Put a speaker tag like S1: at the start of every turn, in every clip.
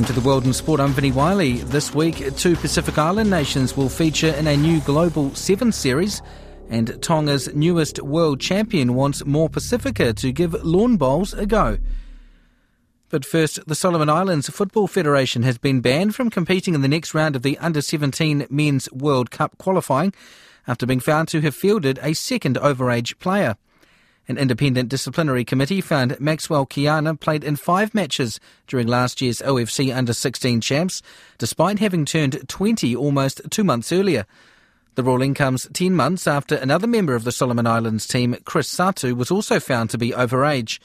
S1: Welcome to the World in Sport. I'm Vinnie Wiley. This week, two Pacific Island nations will feature in a new Global 7 series, and Tonga's newest world champion wants more Pasifika to give lawn bowls a go. But first, the Solomon Islands Football Federation has been banned from competing in the next round of the Under 17 Men's World Cup qualifying after being found to have fielded a second overage player. An independent disciplinary committee found Maxwell Kiana played in five matches during last year's OFC under 16 champs, despite having turned 20 almost two months earlier. The ruling comes 10 months after another member of the Solomon Islands team, Chris Satu, was also found to be overage.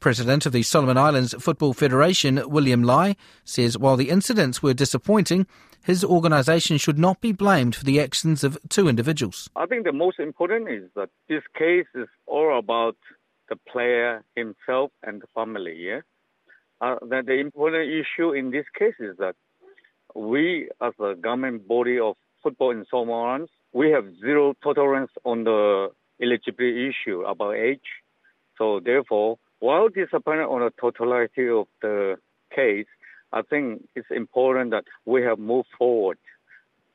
S1: President of the Solomon Islands Football Federation, William Lai, says while the incidents were disappointing, his organisation should not be blamed for the actions of two individuals.
S2: I think the most important is that this case is all about the player himself and the family. Yeah, uh, the, the important issue in this case is that we, as a government body of football in Solomon we have zero tolerance on the eligibility issue about age. So therefore, while disappointed on the totality of the case, I think it's important that we have moved forward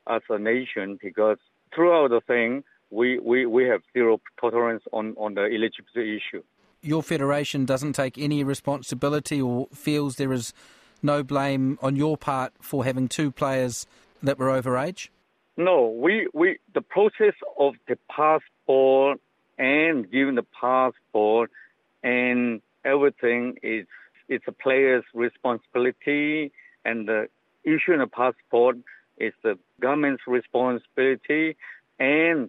S2: as a nation because throughout the thing, we, we, we have zero tolerance on, on the eligibility issue.
S1: Your federation doesn't take any responsibility or feels there is no blame on your part for having two players that were overage?
S2: No, we, we the process of the passport and giving the passport and everything is it's a player's responsibility, and the issuing a passport is the government's responsibility. And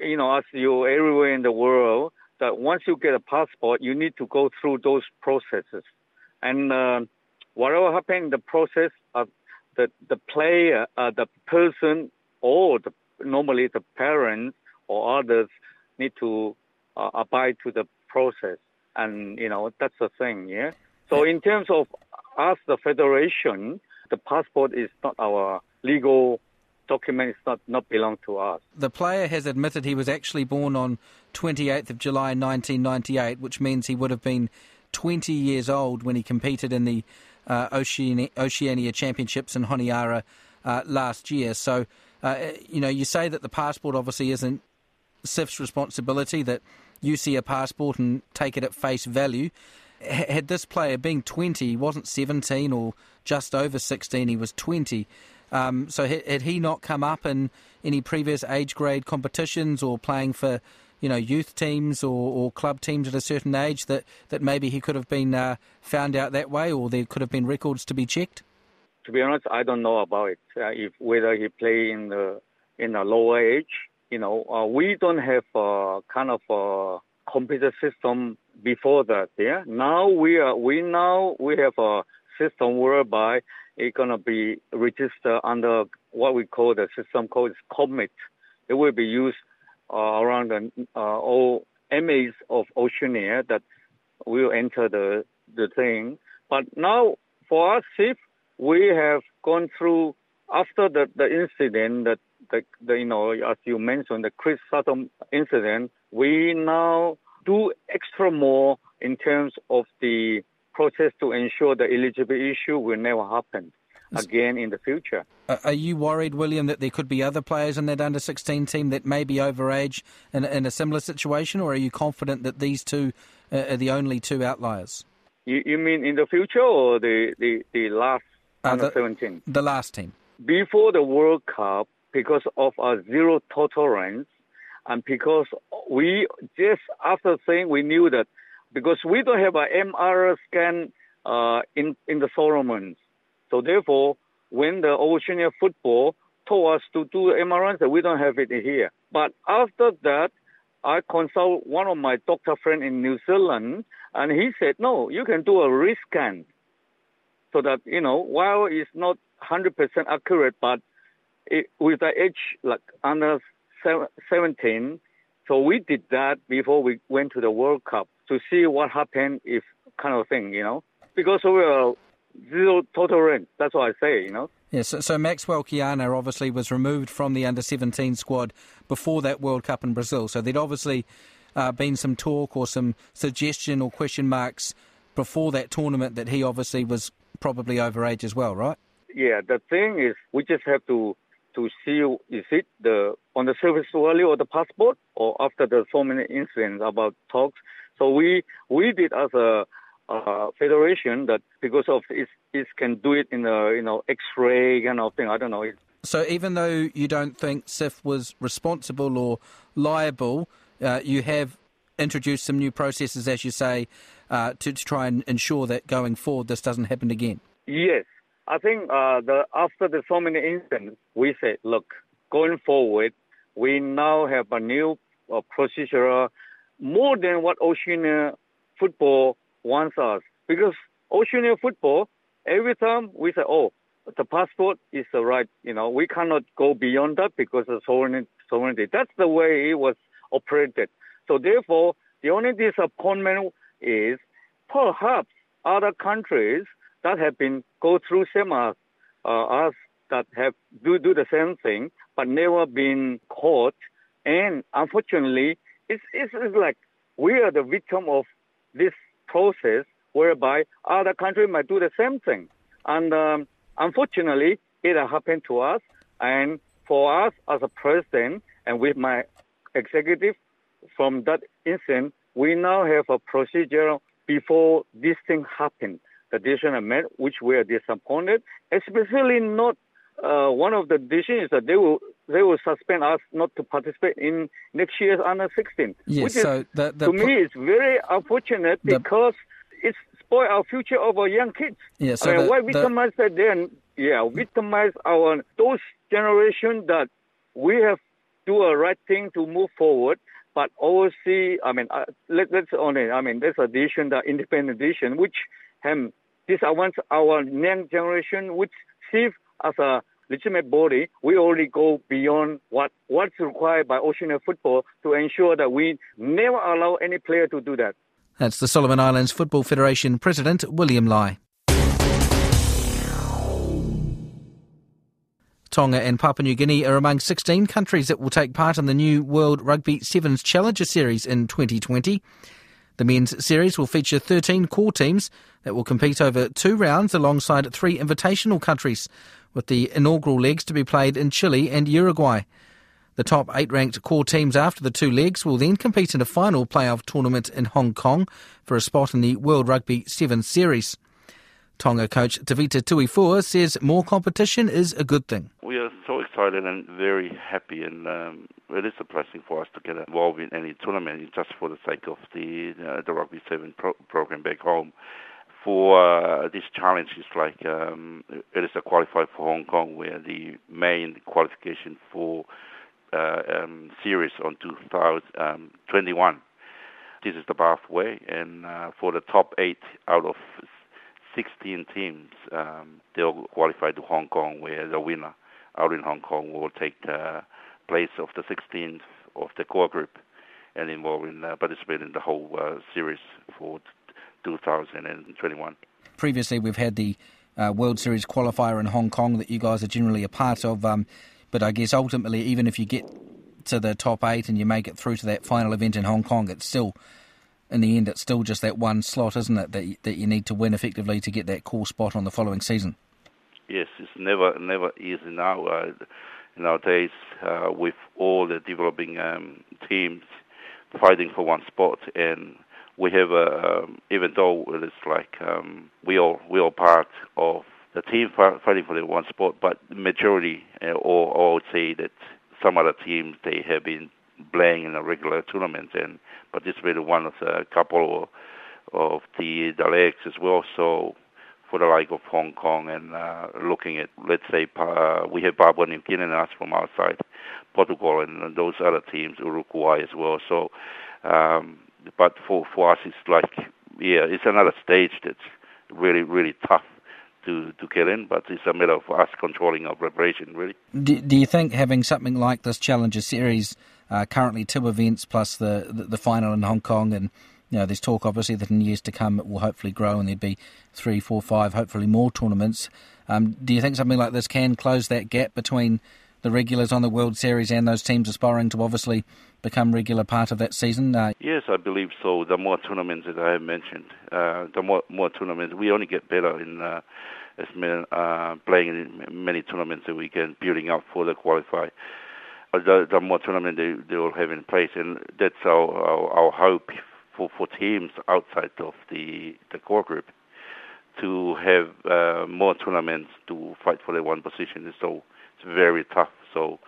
S2: you know, as you're everywhere in the world, that once you get a passport, you need to go through those processes. And uh, whatever happened in the process, of the the player, uh, the person, or the, normally the parents or others need to uh, abide to the process. And you know, that's the thing, yeah. So in terms of us, the federation, the passport is not our legal document. It's not, not belong to us.
S1: The player has admitted he was actually born on 28th of July 1998, which means he would have been 20 years old when he competed in the uh, Oceania, Oceania Championships in Honiara uh, last year. So, uh, you know, you say that the passport obviously isn't SIF's responsibility, that you see a passport and take it at face value had this player being 20, he wasn't 17 or just over 16, he was 20. Um, so had, had, he not come up in any previous age grade competitions or playing for, you know, youth teams or, or club teams at a certain age that, that maybe he could have been uh, found out that way or there could have been records to be checked?
S2: To be honest, I don't know about it. Uh, if whether he played in the in a lower age, you know, uh, we don't have a kind of a computer system before that. Yeah. Now we are we now we have a system whereby it's gonna be registered under what we call the system called COMET. It will be used uh, around the uh, all MAs of Oceania that will enter the the thing. But now for us, if we have gone through after the, the incident that the, the, you know as you mentioned the Chris Sutton incident, we now do extra more in terms of the process to ensure the eligibility issue will never happen again in the future.
S1: Are you worried, William, that there could be other players in that under 16 team that may be overage in, in a similar situation, or are you confident that these two uh, are the only two outliers?
S2: You, you, mean in the future or the, the, the last uh, under 17?
S1: The last team.
S2: Before the World Cup, because of our zero tolerance, and because we just after saying we knew that because we don't have a MR scan uh, in in the Solomons. So therefore, when the Oceania football told us to do MRIs, we don't have it here. But after that, I consult one of my doctor friend in New Zealand, and he said, no, you can do a wrist scan. So that, you know, while it's not 100% accurate, but it, with the age like under 17, so we did that before we went to the World Cup to see what happened if kind of thing, you know, because we are zero total rent. That's what I say, you know.
S1: Yes, yeah, so, so, Maxwell Kiana obviously was removed from the under 17 squad before that World Cup in Brazil. So there'd obviously uh, been some talk or some suggestion or question marks before that tournament that he obviously was probably overage as well, right?
S2: Yeah, the thing is, we just have to to see is it the on the service value of the passport or after the so many incidents about talks. So we we did as a uh, federation that because of it, it can do it in a you know X-ray kind of thing. I don't know.
S1: So even though you don't think SIF was responsible or liable, uh, you have introduced some new processes, as you say, uh, to, to, try and ensure that going forward this doesn't happen again.
S2: Yes, I think uh, the after the so many incidents, we said, look, going forward, we now have a new uh, procedure more than what Oceania football wants us. Because Oceania football, every time we say, oh, the passport is the right, you know, we cannot go beyond that because of sovereignty. That's the way it was operated. So therefore, the only disappointment is perhaps other countries that have been go through same as uh, us that have do do the same thing but never been caught. And unfortunately, it's, it's, it's like we are the victim of this process whereby other countries might do the same thing. And um, unfortunately, it happened to us. And for us as a president and with my executive from that incident, we now have a procedure before this thing happened. Decision made, which we are disappointed, especially not uh, one of the decisions that they will they will suspend us not to participate in next year's under 16.
S1: Yes, so
S2: is,
S1: the, the
S2: to me it's very unfortunate the, because it's spoil our future of our young kids.
S1: Yeah, so
S2: I mean, why victimize the, then? Yeah, victimize our those generation that we have do a right thing to move forward. But oversee, I mean, uh, let, let's only, I mean, there's a decision, the independent decision, which um, disadvantage our next generation, which see as a legitimate body, we already go beyond what what's required by Oceania football to ensure that we never allow any player to do that.
S1: That's the Solomon Islands Football Federation President William Lai. Tonga and Papua New Guinea are among 16 countries that will take part in the new World Rugby Sevens Challenger Series in 2020. The men's series will feature 13 core teams that will compete over two rounds alongside three invitational countries, with the inaugural legs to be played in Chile and Uruguay. The top eight ranked core teams after the two legs will then compete in a final playoff tournament in Hong Kong for a spot in the World Rugby Sevens Series. Tonga coach Tevita Tuifua says more competition is a good thing.
S3: We excited and very happy, and um, it is a blessing for us to get involved in any tournament just for the sake of the uh, the rugby seven pro- program back home. For uh, this challenge, it's like um, it is a qualifier for Hong Kong, where the main qualification for uh, um, series on 2021. Um, this is the pathway, and uh, for the top eight out of 16 teams, um, they'll qualify to Hong Kong, where the winner out in Hong Kong will take place of the 16th of the core group and involve in uh, participate in the whole uh, series for 2021.
S1: Previously, we've had the uh, World Series qualifier in Hong Kong that you guys are generally a part of, um, but I guess ultimately, even if you get to the top eight and you make it through to that final event in Hong Kong, it's still in the end, it's still just that one slot, isn't it, that that you need to win effectively to get that core spot on the following season.
S3: Yes, it's never never easy now. Uh, nowadays, uh, with all the developing um, teams fighting for one spot, and we have a um, even though it's like um, we all we all part of the team fighting for the one spot, but majority, uh, or, or I would say that some other teams they have been playing in a regular tournament and participated one of the couple of the legs as well. So for the like of Hong Kong and uh, looking at let's say uh, we have Papua New Guinea and us from outside, Portugal and those other teams, Uruguay as well. So, um, but for for us it's like yeah, it's another stage that's really really tough to, to get in, but it's a matter of us controlling our preparation, really.
S1: Do, do you think having something like this Challenger Series, uh, currently two events plus the, the, the final in Hong Kong, and you know, there's talk obviously that in years to come it will hopefully grow and there'd be three, four, five, hopefully more tournaments. Um, do you think something like this can close that gap between the regulars on the World Series and those teams aspiring to obviously become regular part of that season? Uh,
S3: yes, I believe so. The more tournaments that I have mentioned, uh, the more more tournaments, we only get better in uh, as many, uh, playing in many tournaments we can building up for the qualify. Uh, the, the more tournaments they, they will have in place, and that's our, our, our hope for, for teams outside of the the core group to have uh, more tournaments to fight for the one position. So it's very tough. So,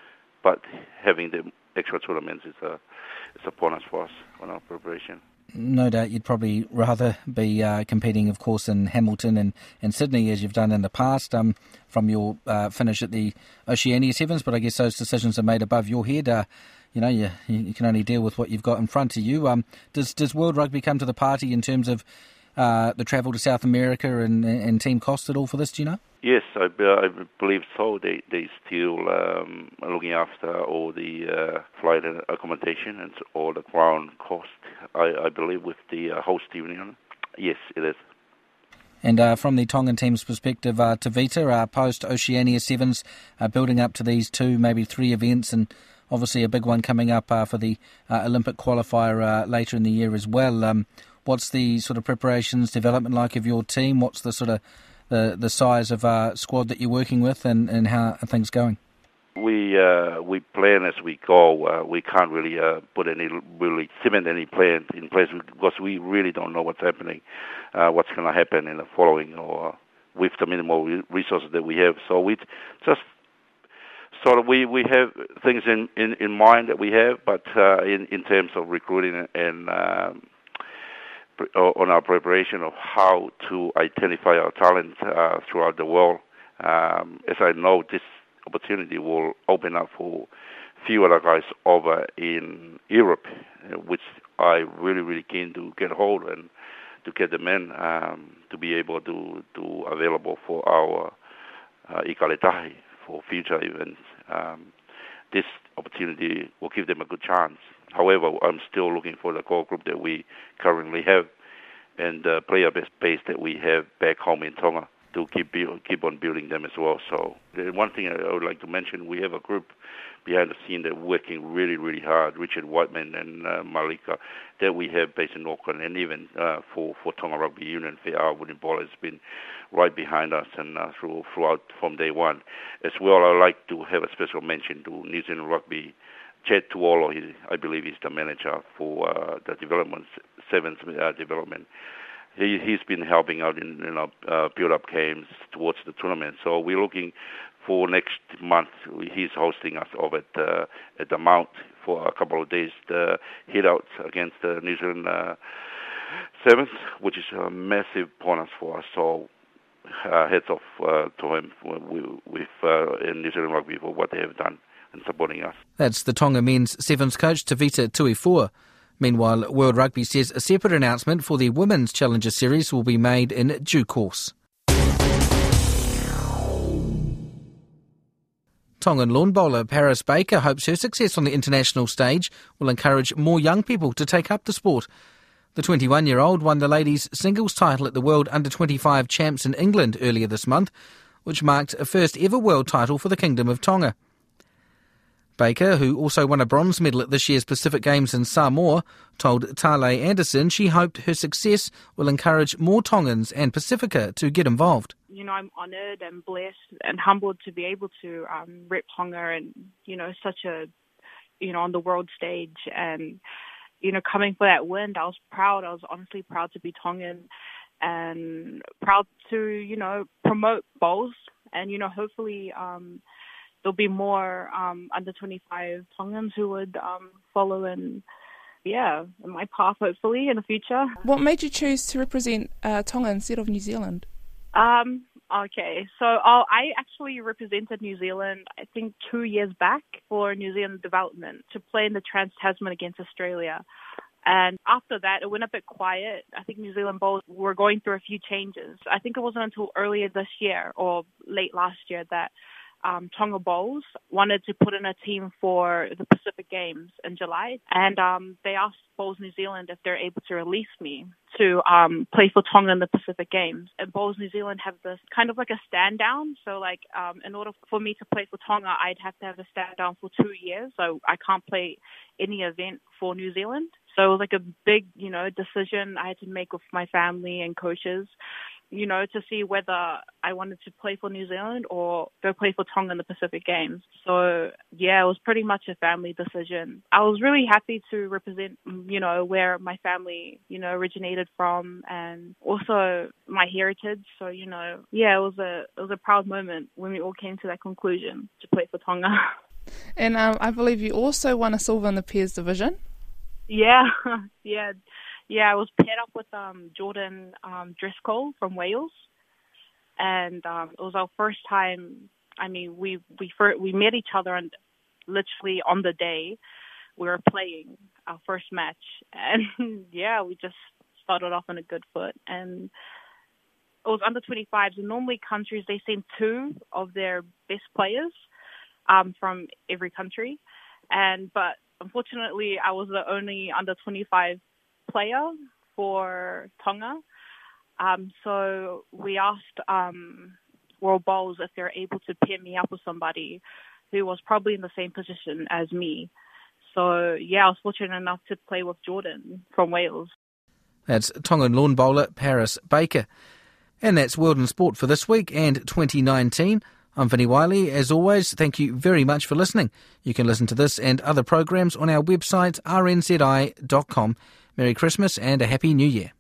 S3: but having the extra tournaments is a is a bonus for us on our preparation.
S1: No doubt you'd probably rather be uh, competing, of course, in Hamilton and, and Sydney as you've done in the past um, from your uh, finish at the Oceania Sevens, but I guess those decisions are made above your head. Uh, you know, you, you can only deal with what you've got in front of you. Um, does, does World Rugby come to the party in terms of uh, the travel to South America and, and team cost at all for this, do you know?
S3: Yes, I, I believe so. They they still um, are looking after all the uh, flight and accommodation and all the ground cost. I, I believe with the uh, host union. Yes, it is.
S1: And uh, from the Tongan team's perspective, uh, Tevita, uh, post Oceania Sevens, uh, building up to these two, maybe three events, and obviously a big one coming up uh, for the uh, Olympic qualifier uh, later in the year as well. Um, what's the sort of preparations, development like of your team? What's the sort of the the size of uh, squad that you're working with, and, and how are things going?
S3: We uh, we plan as we go. Uh, we can't really uh, put any really cement any plan in place because we really don't know what's happening, uh, what's going to happen in the following or with the minimal resources that we have. So we just sort of we we have things in in, in mind that we have, but uh, in in terms of recruiting and um, on our preparation of how to identify our talent uh, throughout the world. Um, as I know, this opportunity will open up for few other guys over in Europe, which I really, really keen to get hold and to get the men um, to be able to to available for our uh, for future events. Um, this opportunity will give them a good chance. However, I'm still looking for the core group that we currently have and the player base that we have back home in Tonga to keep build, keep on building them as well. So the one thing I would like to mention, we have a group behind the scene that working really, really hard. Richard Whiteman and uh, Malika that we have based in Auckland, and even uh, for for Tonga Rugby Union, our Wooden Ball has been right behind us and uh, through throughout from day one. As well, I'd like to have a special mention to New Zealand Rugby. Chad Tuoro, he, I believe he's the manager for uh, the development, seventh uh, development he he's been helping out in you know uh, build up games towards the tournament. So we're looking for next month. He's hosting us over at uh, at the Mount for a couple of days. The hit out against the New Zealand uh, Sevens, which is a massive bonus for us. So uh, heads off uh, to him with uh, in New Zealand Rugby for what they have done and supporting us.
S1: That's the Tonga men's sevens coach Tevita Tuifua. Meanwhile, World Rugby says a separate announcement for the Women's Challenger Series will be made in due course. Tongan lawn bowler Paris Baker hopes her success on the international stage will encourage more young people to take up the sport. The 21 year old won the ladies' singles title at the World Under 25 Champs in England earlier this month, which marked a first ever world title for the Kingdom of Tonga. Baker, who also won a bronze medal at this year's Pacific Games in Samoa, told Tale Anderson she hoped her success will encourage more Tongans and Pasifika to get involved.
S4: You know, I'm honoured and blessed and humbled to be able to um, rep Tonga and, you know, such a, you know, on the world stage. And, you know, coming for that win, I was proud. I was honestly proud to be Tongan and proud to, you know, promote both and, you know, hopefully, um, there'll be more um, under 25 Tongans who would um, follow in, yeah, my path hopefully in the future.
S5: What made you choose to represent uh, Tonga instead of New Zealand?
S4: Um, okay, so uh, I actually represented New Zealand, I think, two years back for New Zealand development to play in the Trans Tasman against Australia. And after that, it went a bit quiet. I think New Zealand Bowls were going through a few changes. I think it wasn't until earlier this year or late last year that um, Tonga Bowls wanted to put in a team for the Pacific Games in July, and um, they asked Bowls New Zealand if they're able to release me to um, play for Tonga in the Pacific Games. And Bowls New Zealand have this kind of like a stand down. So like um, in order for me to play for Tonga, I'd have to have a stand down for two years. So I can't play any event for New Zealand. So it was like a big, you know, decision I had to make with my family and coaches you know, to see whether I wanted to play for New Zealand or go play for Tonga in the Pacific Games. So yeah, it was pretty much a family decision. I was really happy to represent, you know, where my family, you know, originated from and also my heritage. So, you know, yeah, it was a it was a proud moment when we all came to that conclusion to play for Tonga.
S5: And um, I believe you also won a silver in the pairs division.
S4: Yeah, yeah yeah, I was paired up with um, Jordan um, Driscoll from Wales, and um, it was our first time. I mean, we we first, we met each other and literally on the day we were playing our first match, and yeah, we just started off on a good foot and. It was under 25s, and normally countries they send two of their best players um, from every country, and but unfortunately, I was the only under 25 player for Tonga. Um, so we asked um, World Bowls if they're able to pair me up with somebody who was probably in the same position as me. So yeah, I was fortunate enough to play with Jordan from Wales.
S1: That's Tongan lawn bowler Paris Baker. And that's World in Sport for this week and 2019. I'm Vinnie Wiley. As always, thank you very much for listening. You can listen to this and other programs on our website rnzi.com. Merry Christmas and a Happy New Year.